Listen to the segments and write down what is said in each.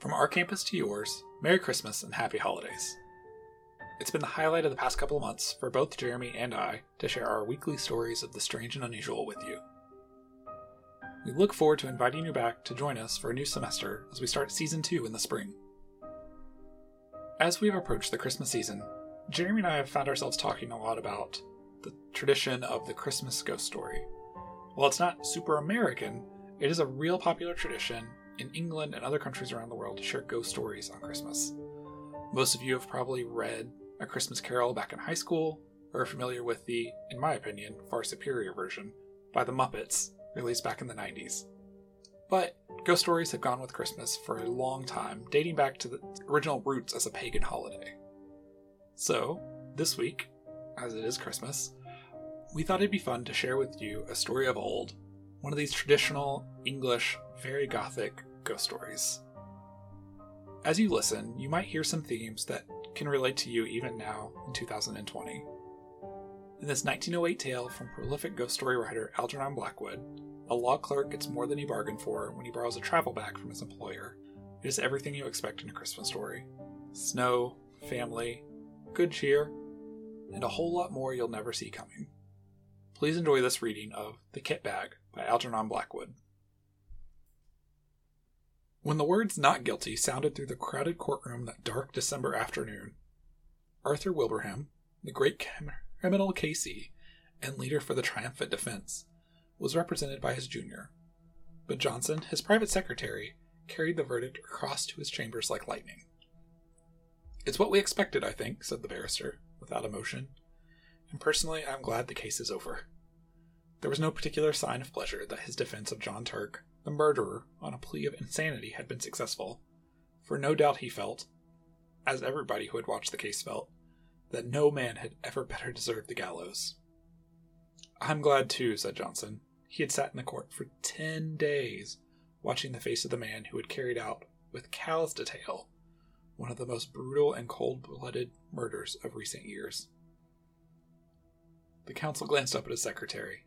From our campus to yours, Merry Christmas and Happy Holidays. It's been the highlight of the past couple of months for both Jeremy and I to share our weekly stories of the strange and unusual with you. We look forward to inviting you back to join us for a new semester as we start season two in the spring. As we have approached the Christmas season, Jeremy and I have found ourselves talking a lot about the tradition of the Christmas ghost story. While it's not super American, it is a real popular tradition in England and other countries around the world to share ghost stories on Christmas. Most of you have probably read A Christmas Carol back in high school, or are familiar with the, in my opinion, far superior version by the Muppets, released back in the 90s. But ghost stories have gone with Christmas for a long time, dating back to the original roots as a pagan holiday. So, this week, as it is Christmas, we thought it'd be fun to share with you a story of old, one of these traditional English, very gothic ghost stories. As you listen, you might hear some themes that can relate to you even now in 2020. In this 1908 tale from prolific ghost story writer Algernon Blackwood, a law clerk gets more than he bargained for when he borrows a travel bag from his employer. It is everything you expect in a Christmas story snow, family, good cheer, and a whole lot more you'll never see coming. Please enjoy this reading of The Kit Bag by Algernon Blackwood. When the words not guilty sounded through the crowded courtroom that dark December afternoon, Arthur Wilbraham, the great criminal K.C. and leader for the triumphant defense, was represented by his junior. But Johnson, his private secretary, carried the verdict across to his chambers like lightning. It's what we expected, I think, said the barrister, without emotion. And personally, I'm glad the case is over. There was no particular sign of pleasure that his defense of John Turk the murderer, on a plea of insanity, had been successful, for no doubt he felt, as everybody who had watched the case felt, that no man had ever better deserved the gallows. I'm glad too, said Johnson. He had sat in the court for ten days, watching the face of the man who had carried out, with callous detail, one of the most brutal and cold blooded murders of recent years. The counsel glanced up at his secretary.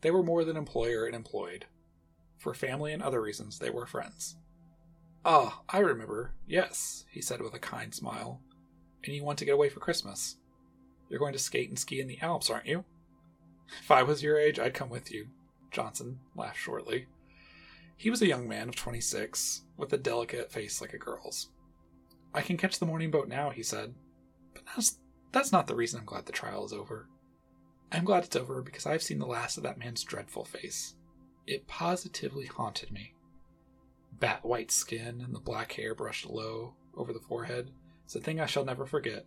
They were more than employer and employed, for family and other reasons, they were friends. Ah, I remember. Yes, he said with a kind smile. And you want to get away for Christmas. You're going to skate and ski in the Alps, aren't you? If I was your age, I'd come with you. Johnson laughed shortly. He was a young man of 26, with a delicate face like a girl's. I can catch the morning boat now, he said. But that's, that's not the reason I'm glad the trial is over. I'm glad it's over because I've seen the last of that man's dreadful face. It positively haunted me. Bat white skin and the black hair brushed low over the forehead is a thing I shall never forget.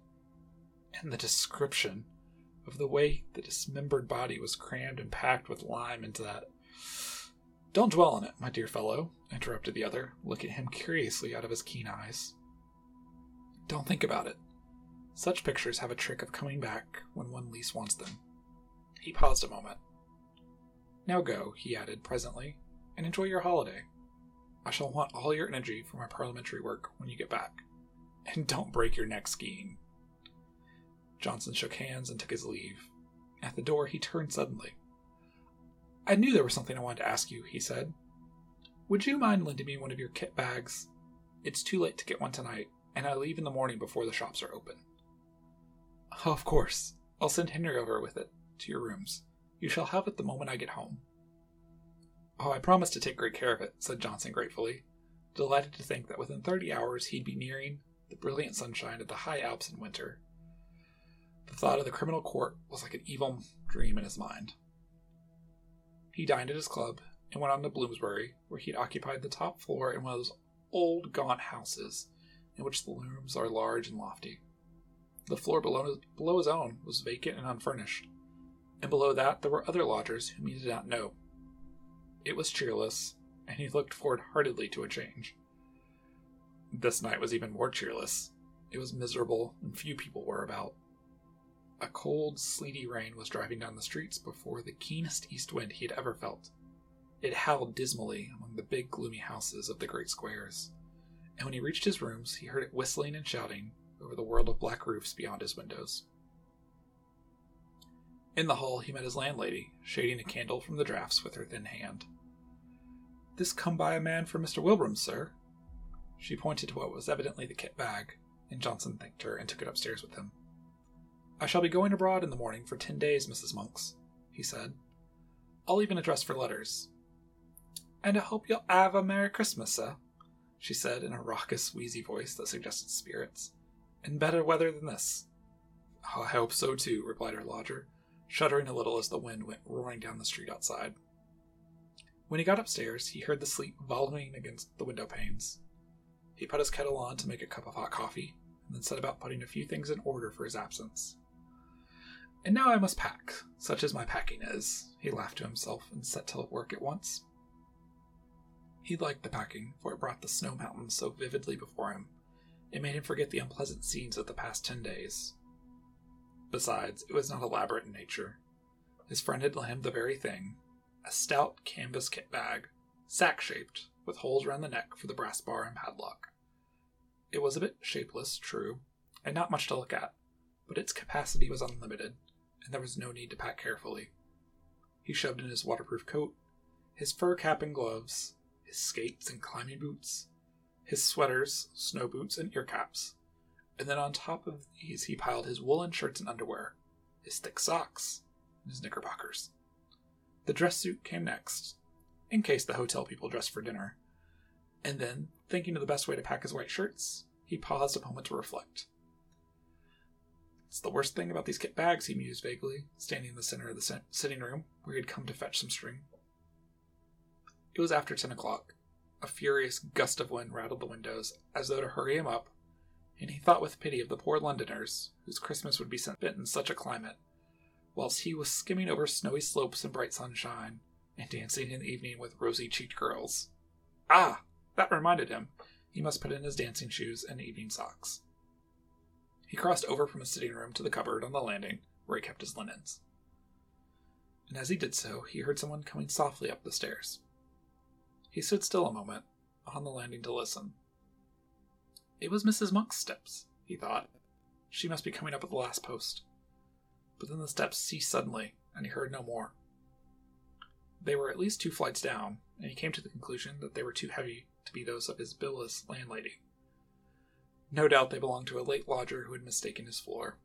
And the description of the way the dismembered body was crammed and packed with lime into that. Don't dwell on it, my dear fellow, interrupted the other, looking at him curiously out of his keen eyes. Don't think about it. Such pictures have a trick of coming back when one least wants them. He paused a moment, now go, he added presently, and enjoy your holiday. I shall want all your energy for my parliamentary work when you get back. And don't break your neck skiing. Johnson shook hands and took his leave. At the door, he turned suddenly. I knew there was something I wanted to ask you, he said. Would you mind lending me one of your kit bags? It's too late to get one tonight, and I leave in the morning before the shops are open. Of course. I'll send Henry over with it to your rooms. You shall have it the moment I get home. Oh, I promise to take great care of it, said Johnson gratefully, delighted to think that within thirty hours he'd be nearing the brilliant sunshine of the high Alps in winter. The thought of the criminal court was like an evil dream in his mind. He dined at his club and went on to Bloomsbury, where he had occupied the top floor in one of those old, gaunt houses in which the rooms are large and lofty. The floor below, below his own was vacant and unfurnished and below that there were other lodgers whom he did not know. It was cheerless, and he looked forward heartedly to a change. This night was even more cheerless. It was miserable, and few people were about. A cold, sleety rain was driving down the streets before the keenest east wind he had ever felt. It howled dismally among the big, gloomy houses of the great squares, and when he reached his rooms, he heard it whistling and shouting over the world of black roofs beyond his windows. In the hall, he met his landlady, shading a candle from the draughts with her thin hand. This come by a man for Mr. Wilbraham, sir. She pointed to what was evidently the kit bag, and Johnson thanked her and took it upstairs with him. I shall be going abroad in the morning for ten days, Mrs. Monks, he said. I'll leave an address for letters. And I hope you'll have a Merry Christmas, sir, she said in a raucous, wheezy voice that suggested spirits. And better weather than this. I hope so too, replied her lodger, shuddering a little as the wind went roaring down the street outside. When he got upstairs, he heard the sleet volumming against the window panes. He put his kettle on to make a cup of hot coffee, and then set about putting a few things in order for his absence. And now I must pack, such as my packing is, he laughed to himself and set to work at once. He liked the packing, for it brought the snow mountains so vividly before him. It made him forget the unpleasant scenes of the past ten days. Besides, it was not elaborate in nature. His friend had lent him the very thing a stout canvas kit bag, sack shaped, with holes round the neck for the brass bar and padlock. It was a bit shapeless, true, and not much to look at, but its capacity was unlimited, and there was no need to pack carefully. He shoved in his waterproof coat, his fur cap and gloves, his skates and climbing boots, his sweaters, snow boots, and ear caps, and then on top of these he piled his woolen shirts and underwear, his thick socks, and his knickerbockers. The dress suit came next, in case the hotel people dressed for dinner, and then, thinking of the best way to pack his white shirts, he paused a moment to reflect. It's the worst thing about these kit bags, he mused vaguely, standing in the center of the sitting room where he had come to fetch some string. It was after ten o'clock. A furious gust of wind rattled the windows, as though to hurry him up, and he thought with pity of the poor Londoners, whose Christmas would be spent in such a climate, whilst he was skimming over snowy slopes in bright sunshine, and dancing in the evening with rosy cheeked girls. Ah! That reminded him. He must put in his dancing shoes and evening socks. He crossed over from his sitting room to the cupboard on the landing where he kept his linens. And as he did so, he heard someone coming softly up the stairs. He stood still a moment on the landing to listen. It was Mrs. Monk's steps, he thought. She must be coming up at the last post. But then the steps ceased suddenly, and he heard no more. They were at least two flights down, and he came to the conclusion that they were too heavy to be those of his billless landlady. No doubt they belonged to a late lodger who had mistaken his floor.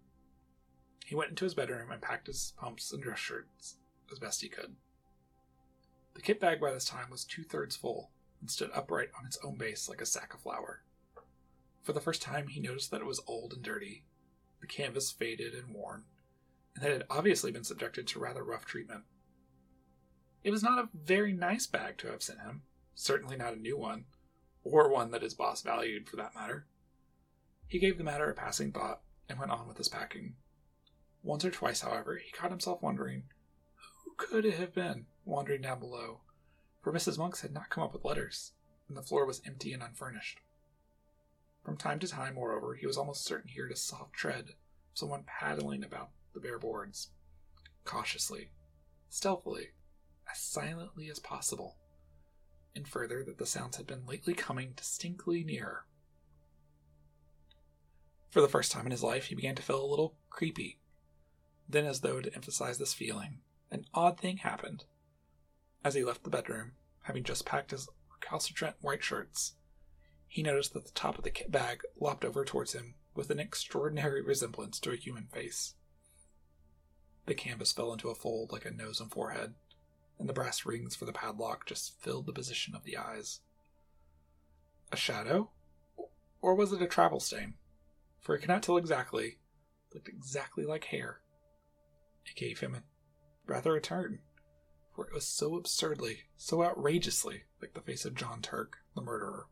He went into his bedroom and packed his pumps and dress shirts as best he could. The kit bag by this time was two thirds full and stood upright on its own base like a sack of flour. For the first time, he noticed that it was old and dirty, the canvas faded and worn, and that it had obviously been subjected to rather rough treatment. It was not a very nice bag to have sent him, certainly not a new one, or one that his boss valued for that matter. He gave the matter a passing thought and went on with his packing. Once or twice, however, he caught himself wondering who could it have been wandering down below, for Mrs. Monks had not come up with letters, and the floor was empty and unfurnished. From time to time, moreover, he was almost certain he heard a soft tread someone paddling about the bare boards, cautiously, stealthily, as silently as possible, and further that the sounds had been lately coming distinctly nearer. For the first time in his life, he began to feel a little creepy. Then, as though to emphasize this feeling, an odd thing happened. As he left the bedroom, having just packed his recalcitrant white shirts, he noticed that the top of the kit bag lopped over towards him with an extraordinary resemblance to a human face. The canvas fell into a fold like a nose and forehead, and the brass rings for the padlock just filled the position of the eyes. A shadow? Or was it a travel stain? for he could not tell exactly, looked exactly like hair. It gave him a, rather a turn, for it was so absurdly, so outrageously like the face of John Turk, the murderer.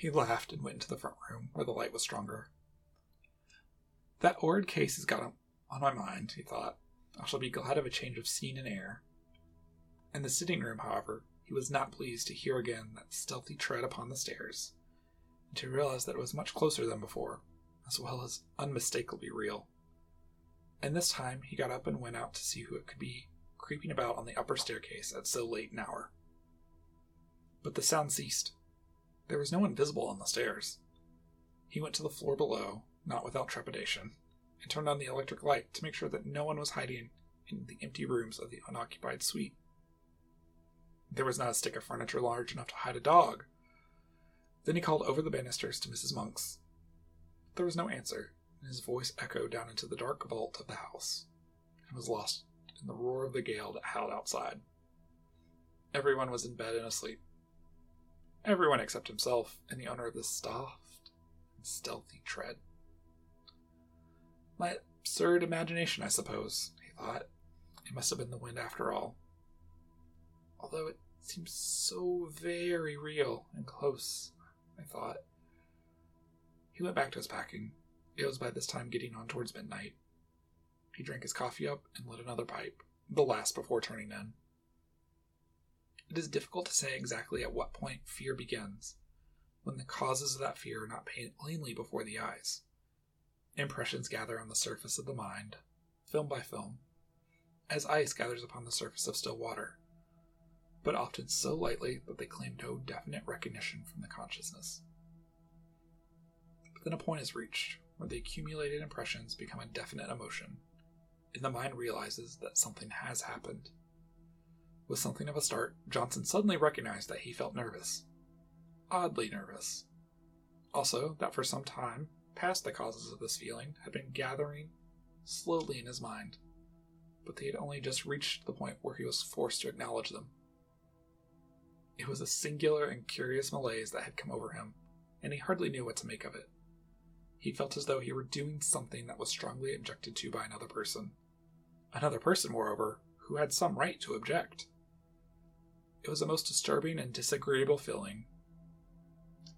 He laughed and went into the front room, where the light was stronger. That horrid case has got on my mind, he thought. I shall be glad of a change of scene and air. In the sitting room, however, he was not pleased to hear again that stealthy tread upon the stairs and to realize that it was much closer than before, as well as unmistakably real. And this time he got up and went out to see who it could be creeping about on the upper staircase at so late an hour. But the sound ceased. There was no one visible on the stairs. He went to the floor below, not without trepidation, and turned on the electric light to make sure that no one was hiding in the empty rooms of the unoccupied suite. There was not a stick of furniture large enough to hide a dog, Then he called over the banisters to Mrs. Monks. There was no answer, and his voice echoed down into the dark vault of the house and was lost in the roar of the gale that howled outside. Everyone was in bed and asleep. Everyone except himself and the owner of the soft and stealthy tread. My absurd imagination, I suppose, he thought. It must have been the wind after all. Although it seems so very real and close, I thought. He went back to his packing. It was by this time getting on towards midnight. He drank his coffee up and lit another pipe, the last before turning in. It is difficult to say exactly at what point fear begins, when the causes of that fear are not plainly before the eyes. Impressions gather on the surface of the mind, film by film, as ice gathers upon the surface of still water, but often so lightly that they claim no definite recognition from the consciousness. But then a point is reached where the accumulated impressions become a definite emotion, and the mind realizes that something has happened. With something of a start, Johnson suddenly recognized that he felt nervous. Oddly nervous. Also, that for some time past the causes of this feeling had been gathering slowly in his mind, but they had only just reached the point where he was forced to acknowledge them. It was a singular and curious malaise that had come over him, and he hardly knew what to make of it. He felt as though he were doing something that was strongly objected to by another person. Another person, moreover, who had some right to object. It was a most disturbing and disagreeable feeling,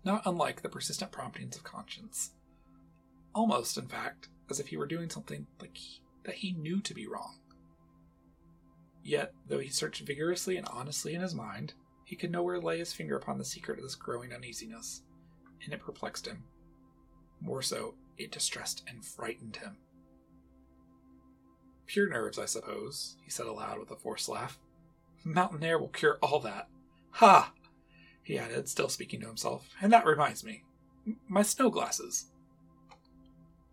not unlike the persistent promptings of conscience. Almost, in fact, as if he were doing something like he, that he knew to be wrong. Yet, though he searched vigorously and honestly in his mind, he could nowhere lay his finger upon the secret of this growing uneasiness, and it perplexed him. More so, it distressed and frightened him. Pure nerves, I suppose, he said aloud with a forced laugh. Mountain air will cure all that. Ha! he added, still speaking to himself. And that reminds me. My snow glasses.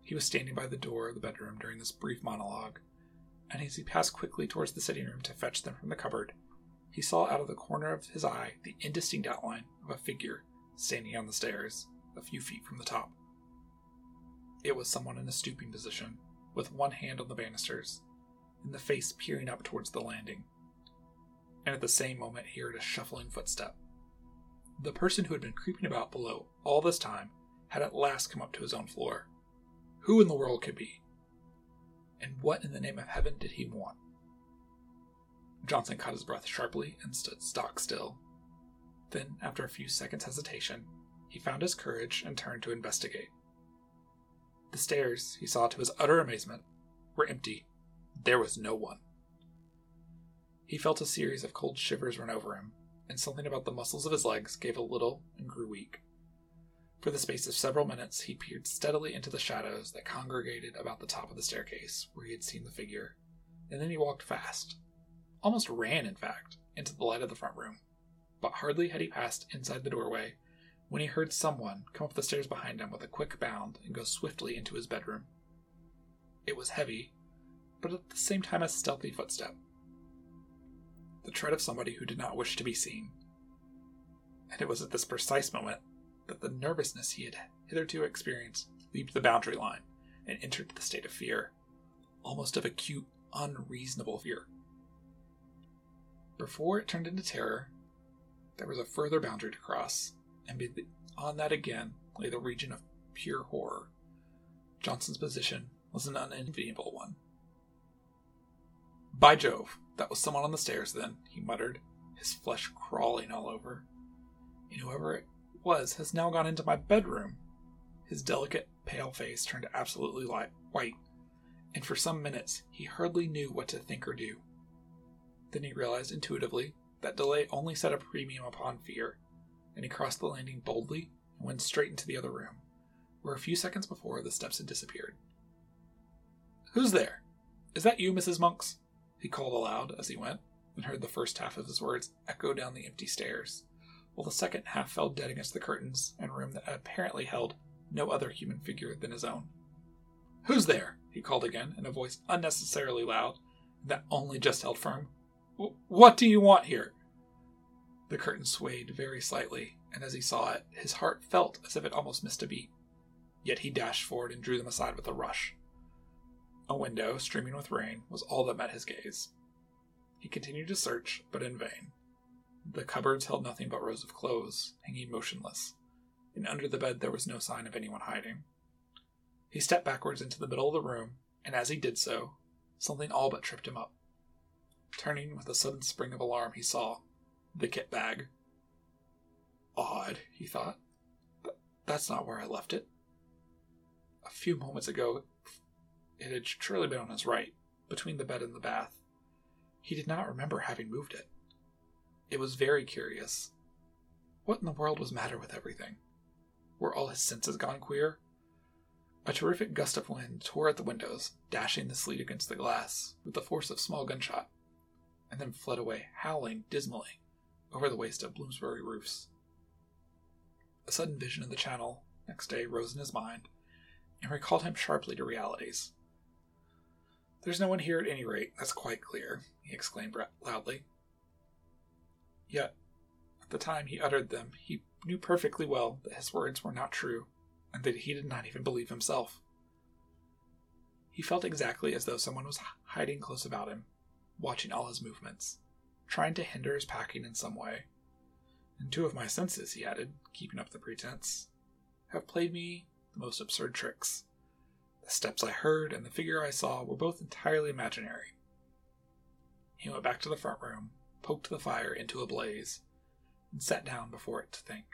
He was standing by the door of the bedroom during this brief monologue, and as he passed quickly towards the sitting room to fetch them from the cupboard, he saw out of the corner of his eye the indistinct outline of a figure standing on the stairs, a few feet from the top. It was someone in a stooping position, with one hand on the banisters, and the face peering up towards the landing. And at the same moment, he heard a shuffling footstep. The person who had been creeping about below all this time had at last come up to his own floor. Who in the world could be? And what in the name of heaven did he want? Johnson caught his breath sharply and stood stock still. Then, after a few seconds' hesitation, he found his courage and turned to investigate. The stairs, he saw to his utter amazement, were empty. There was no one. He felt a series of cold shivers run over him, and something about the muscles of his legs gave a little and grew weak. For the space of several minutes, he peered steadily into the shadows that congregated about the top of the staircase where he had seen the figure, and then he walked fast, almost ran, in fact, into the light of the front room. But hardly had he passed inside the doorway when he heard someone come up the stairs behind him with a quick bound and go swiftly into his bedroom. It was heavy, but at the same time a stealthy footstep. The tread of somebody who did not wish to be seen. And it was at this precise moment that the nervousness he had hitherto experienced leaped the boundary line and entered the state of fear, almost of acute, unreasonable fear. Before it turned into terror, there was a further boundary to cross, and beyond that again lay the region of pure horror. Johnson's position was an unenviable one. By Jove, that was someone on the stairs then, he muttered, his flesh crawling all over. And whoever it was has now gone into my bedroom. His delicate, pale face turned absolutely light, white, and for some minutes he hardly knew what to think or do. Then he realized intuitively that delay only set a premium upon fear, and he crossed the landing boldly and went straight into the other room, where a few seconds before the steps had disappeared. Who's there? Is that you, Mrs. Monks? He called aloud as he went, and heard the first half of his words echo down the empty stairs, while the second half fell dead against the curtains and room that apparently held no other human figure than his own. Who's there? he called again, in a voice unnecessarily loud, that only just held firm. What do you want here? The curtain swayed very slightly, and as he saw it, his heart felt as if it almost missed a beat. Yet he dashed forward and drew them aside with a rush. A window, streaming with rain, was all that met his gaze. He continued to search, but in vain. The cupboards held nothing but rows of clothes, hanging motionless, and under the bed there was no sign of anyone hiding. He stepped backwards into the middle of the room, and as he did so, something all but tripped him up. Turning with a sudden spring of alarm, he saw the kit bag. Odd, he thought. But that's not where I left it. A few moments ago, it had surely been on his right, between the bed and the bath. He did not remember having moved it. It was very curious. What in the world was matter with everything? Were all his senses gone queer? A terrific gust of wind tore at the windows, dashing the sleet against the glass with the force of small gunshot, and then fled away, howling dismally over the waste of Bloomsbury roofs. A sudden vision of the channel next day rose in his mind and recalled him sharply to realities. There's no one here at any rate, that's quite clear, he exclaimed loudly. Yet, at the time he uttered them, he knew perfectly well that his words were not true, and that he did not even believe himself. He felt exactly as though someone was hiding close about him, watching all his movements, trying to hinder his packing in some way. And two of my senses, he added, keeping up the pretense, have played me the most absurd tricks. The steps I heard and the figure I saw were both entirely imaginary. He went back to the front room, poked the fire into a blaze, and sat down before it to think.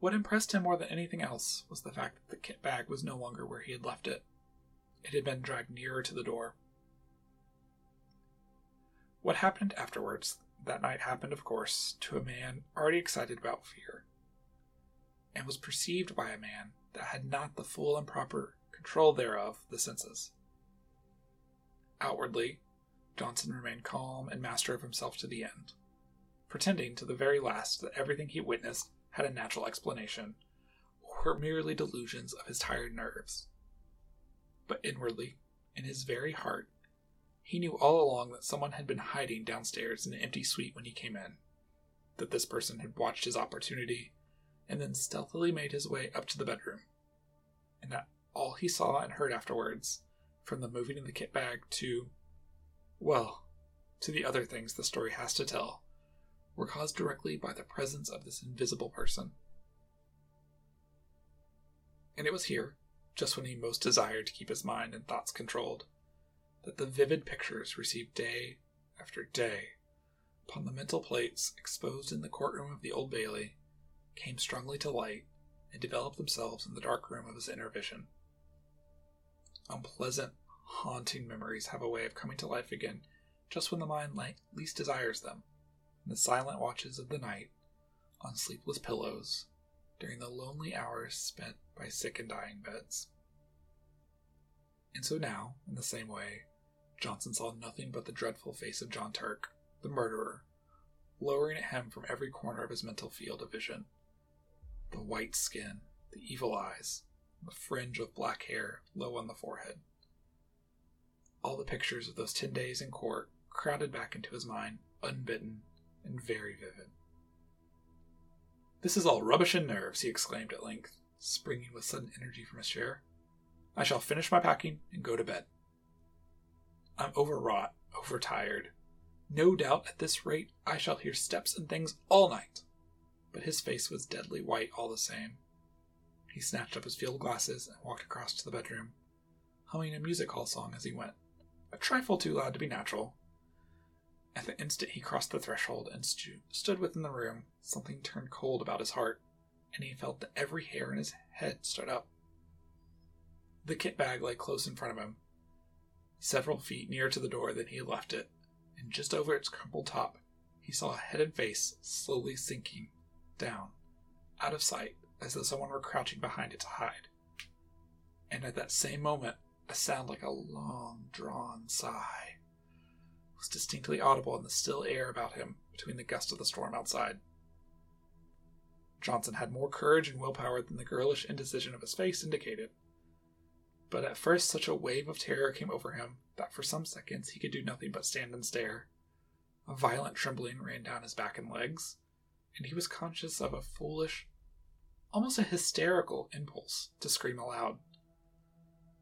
What impressed him more than anything else was the fact that the kit bag was no longer where he had left it. It had been dragged nearer to the door. What happened afterwards that night happened, of course, to a man already excited about fear, and was perceived by a man that had not the full and proper control thereof the senses. Outwardly, Johnson remained calm and master of himself to the end, pretending to the very last that everything he witnessed had a natural explanation, or were merely delusions of his tired nerves. But inwardly, in his very heart, he knew all along that someone had been hiding downstairs in an empty suite when he came in, that this person had watched his opportunity and then stealthily made his way up to the bedroom, and that all he saw and heard afterwards, from the moving of the kit bag to well, to the other things the story has to tell, were caused directly by the presence of this invisible person. And it was here, just when he most desired to keep his mind and thoughts controlled, that the vivid pictures received day after day upon the mental plates exposed in the courtroom of the Old Bailey came strongly to light and developed themselves in the dark room of his inner vision. Unpleasant haunting memories have a way of coming to life again just when the mind least desires them, in the silent watches of the night, on sleepless pillows, during the lonely hours spent by sick and dying beds. And so now, in the same way, Johnson saw nothing but the dreadful face of John Turk, the murderer, lowering at him from every corner of his mental field of vision. The white skin, the evil eyes, the fringe of black hair low on the forehead all the pictures of those ten days in court crowded back into his mind, unbidden and very vivid. This is all rubbish and nerves, he exclaimed at length, springing with sudden energy from his chair. I shall finish my packing and go to bed. I'm overwrought, overtired. No doubt at this rate I shall hear steps and things all night. But his face was deadly white all the same. He snatched up his field glasses and walked across to the bedroom, humming a music hall song as he went a trifle too loud to be natural. At the instant he crossed the threshold and stu- stood within the room, something turned cold about his heart, and he felt that every hair in his head stood up. The kit bag lay close in front of him, several feet nearer to the door than he had left it, and just over its crumpled top, he saw a head and face slowly sinking down, out of sight, as though someone were crouching behind it to hide. And at that same moment, a sound like a long drawn sigh was distinctly audible in the still air about him between the gusts of the storm outside. Johnson had more courage and willpower than the girlish indecision of his face indicated. But at first, such a wave of terror came over him that for some seconds he could do nothing but stand and stare. A violent trembling ran down his back and legs, and he was conscious of a foolish, almost a hysterical impulse to scream aloud.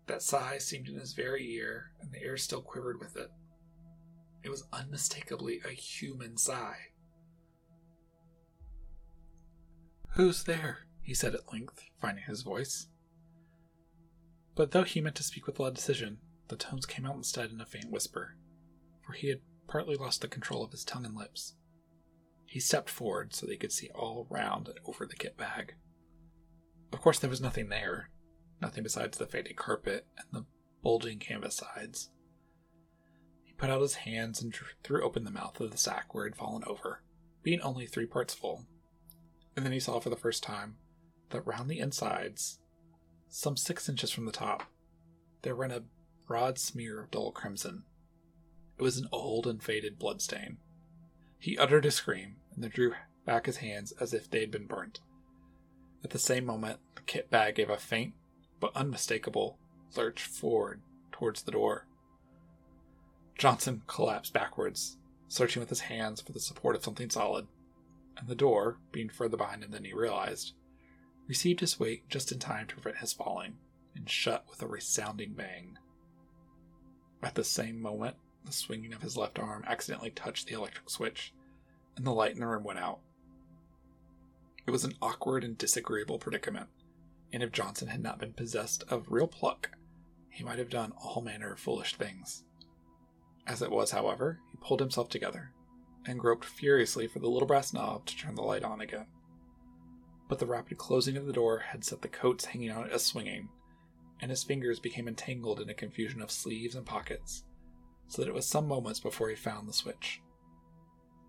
That sigh seemed in his very ear, and the air still quivered with it. It was unmistakably a human sigh. Who's there? he said at length, finding his voice. But though he meant to speak with loud decision, the tones came out instead in a faint whisper, for he had partly lost the control of his tongue and lips. He stepped forward so they could see all round and over the kit bag. Of course, there was nothing there, nothing besides the faded carpet and the bulging canvas sides. He put out his hands and threw open the mouth of the sack where it had fallen over, being only three parts full. And then he saw for the first time that round the insides, some six inches from the top, there ran a broad smear of dull crimson. It was an old and faded bloodstain. He uttered a scream and then drew back his hands as if they had been burnt. At the same moment, the kit bag gave a faint but unmistakable lurch forward towards the door. Johnson collapsed backwards, searching with his hands for the support of something solid, and the door, being further behind him than he realized, received his weight just in time to prevent his falling, and shut with a resounding bang. At the same moment, the swinging of his left arm accidentally touched the electric switch, and the light in the room went out. It was an awkward and disagreeable predicament, and if Johnson had not been possessed of real pluck, he might have done all manner of foolish things. As it was, however, he pulled himself together and groped furiously for the little brass knob to turn the light on again. But the rapid closing of the door had set the coats hanging on it a swinging, and his fingers became entangled in a confusion of sleeves and pockets, so that it was some moments before he found the switch.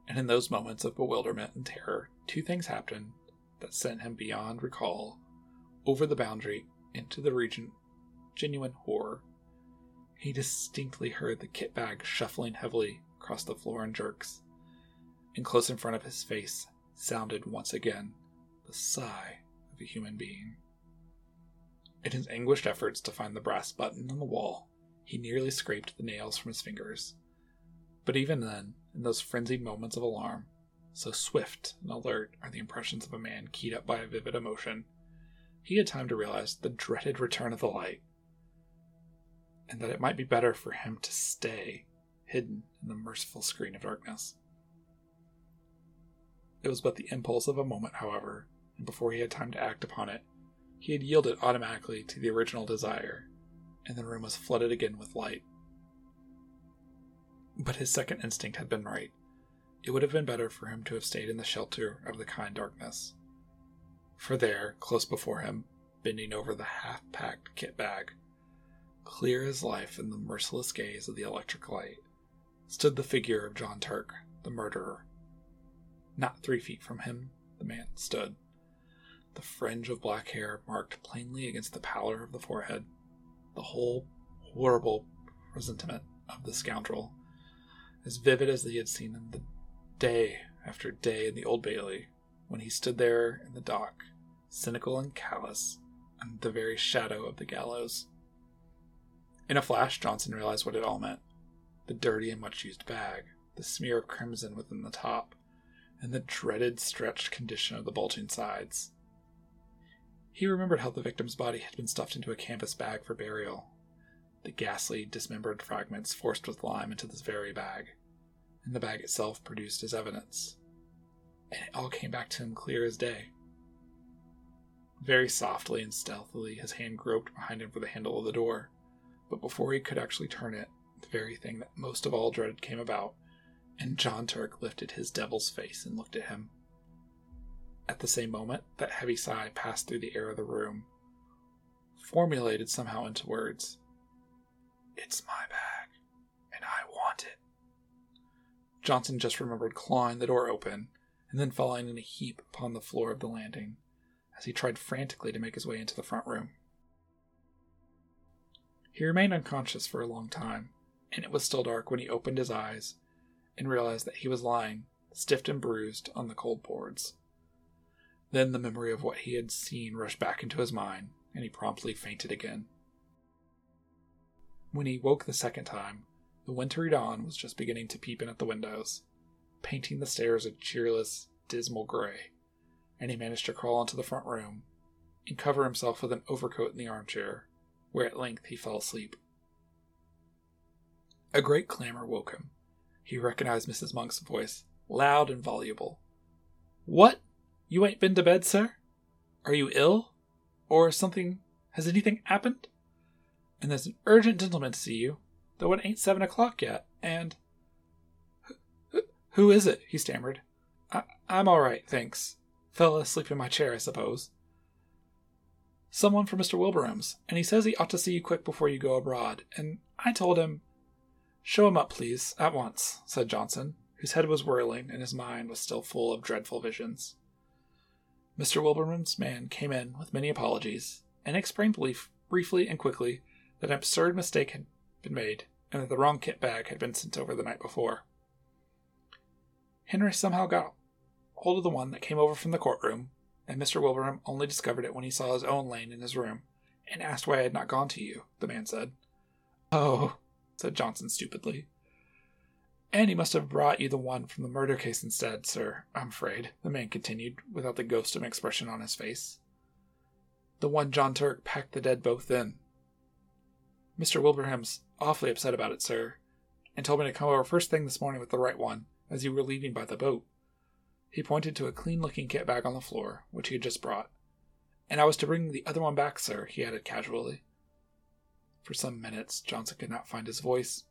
And in those moments of bewilderment and terror, two things happened that sent him beyond recall, over the boundary, into the region genuine horror. He distinctly heard the kit bag shuffling heavily across the floor in jerks, and close in front of his face sounded once again the sigh of a human being. In his anguished efforts to find the brass button on the wall, he nearly scraped the nails from his fingers. But even then, in those frenzied moments of alarm, so swift and alert are the impressions of a man keyed up by a vivid emotion, he had time to realize the dreaded return of the light, and that it might be better for him to stay hidden in the merciful screen of darkness. It was but the impulse of a moment, however, and before he had time to act upon it, he had yielded automatically to the original desire, and the room was flooded again with light. But his second instinct had been right. It would have been better for him to have stayed in the shelter of the kind darkness. For there, close before him, bending over the half packed kit bag, clear as life in the merciless gaze of the electric light, stood the figure of John Turk, the murderer. Not three feet from him, the man stood, the fringe of black hair marked plainly against the pallor of the forehead, the whole horrible presentiment of the scoundrel, as vivid as he had seen him the day after day in the Old Bailey, when he stood there in the dock, cynical and callous, under the very shadow of the gallows. In a flash, Johnson realized what it all meant the dirty and much used bag, the smear of crimson within the top, and the dreaded stretched condition of the bulging sides. He remembered how the victim's body had been stuffed into a canvas bag for burial, the ghastly, dismembered fragments forced with lime into this very bag, and the bag itself produced as evidence. And it all came back to him clear as day. Very softly and stealthily, his hand groped behind him for the handle of the door, but before he could actually turn it, the very thing that most of all dreaded came about, and John Turk lifted his devil's face and looked at him. At the same moment, that heavy sigh passed through the air of the room, formulated somehow into words. It's my bag, and I want it. Johnson just remembered clawing the door open and then falling in a heap upon the floor of the landing as he tried frantically to make his way into the front room. He remained unconscious for a long time, and it was still dark when he opened his eyes and realized that he was lying, stiff and bruised, on the cold boards. Then the memory of what he had seen rushed back into his mind, and he promptly fainted again. When he woke the second time, the wintry dawn was just beginning to peep in at the windows, painting the stairs a cheerless, dismal gray, and he managed to crawl into the front room and cover himself with an overcoat in the armchair, where at length he fell asleep. A great clamor woke him. He recognized Mrs. Monk's voice, loud and voluble. What? You ain't been to bed, sir? Are you ill? Or something? Has anything happened? And there's an urgent gentleman to see you, though it ain't seven o'clock yet, and. Who is it? he stammered. I- I'm all right, thanks. Fell asleep in my chair, I suppose. Someone from Mr. Wilbraham's, and he says he ought to see you quick before you go abroad, and I told him. Show him up, please, at once, said Johnson, whose head was whirling and his mind was still full of dreadful visions. Mr. Wilbraham's man came in with many apologies, and explained brief, briefly and quickly that an absurd mistake had been made, and that the wrong kit bag had been sent over the night before. Henry somehow got hold of the one that came over from the courtroom, and Mr. Wilbraham only discovered it when he saw his own laying in his room, and asked why I had not gone to you, the man said. Oh, said Johnson stupidly. And he must have brought you the one from the murder case instead, sir, I'm afraid, the man continued, without the ghost of an expression on his face. The one John Turk packed the dead both in. Mr. Wilbraham's awfully upset about it, sir, and told me to come over first thing this morning with the right one, as you were leaving by the boat. He pointed to a clean looking kit bag on the floor, which he had just brought. And I was to bring the other one back, sir, he added casually. For some minutes, Johnson could not find his voice.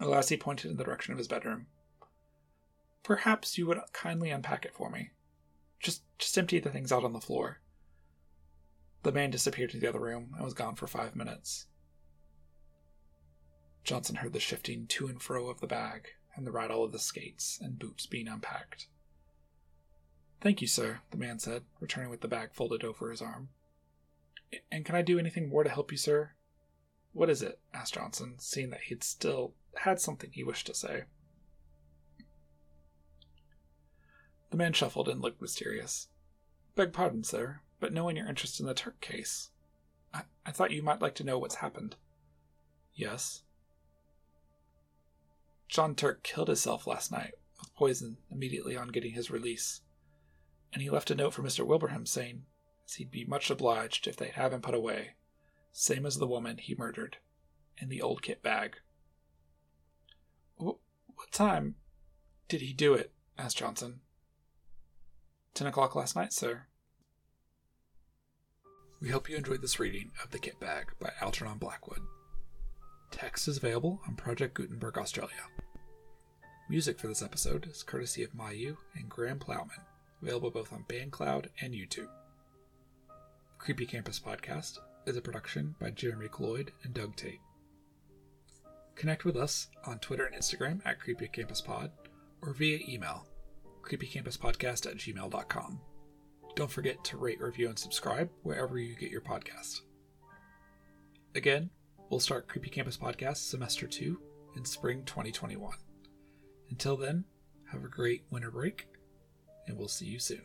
At last, he pointed in the direction of his bedroom. Perhaps you would kindly unpack it for me. Just, just empty the things out on the floor. The man disappeared to the other room and was gone for five minutes. Johnson heard the shifting to and fro of the bag and the rattle of the skates and boots being unpacked. Thank you, sir, the man said, returning with the bag folded over his arm. And can I do anything more to help you, sir? What is it? asked Johnson, seeing that he had still had something he wished to say. The man shuffled and looked mysterious. Beg pardon, sir, but knowing your interest in the Turk case, I, I thought you might like to know what's happened. Yes. John Turk killed himself last night with poison immediately on getting his release, and he left a note for Mr. Wilbraham saying he'd be much obliged if they'd have him put away, same as the woman he murdered, in the old kit bag. What time did he do it? asked Johnson. Ten o'clock last night, sir. We hope you enjoyed this reading of The Kit Bag by Algernon Blackwood. Text is available on Project Gutenberg Australia. Music for this episode is courtesy of Mayu and Graham Plowman, available both on BandCloud and YouTube. Creepy Campus Podcast is a production by Jeremy Cloyd and Doug Tate. Connect with us on Twitter and Instagram at Creepy Campus Pod or via email, creepycampuspodcast at gmail.com. Don't forget to rate, review, and subscribe wherever you get your podcast. Again, we'll start Creepy Campus Podcast Semester 2 in spring 2021. Until then, have a great winter break, and we'll see you soon.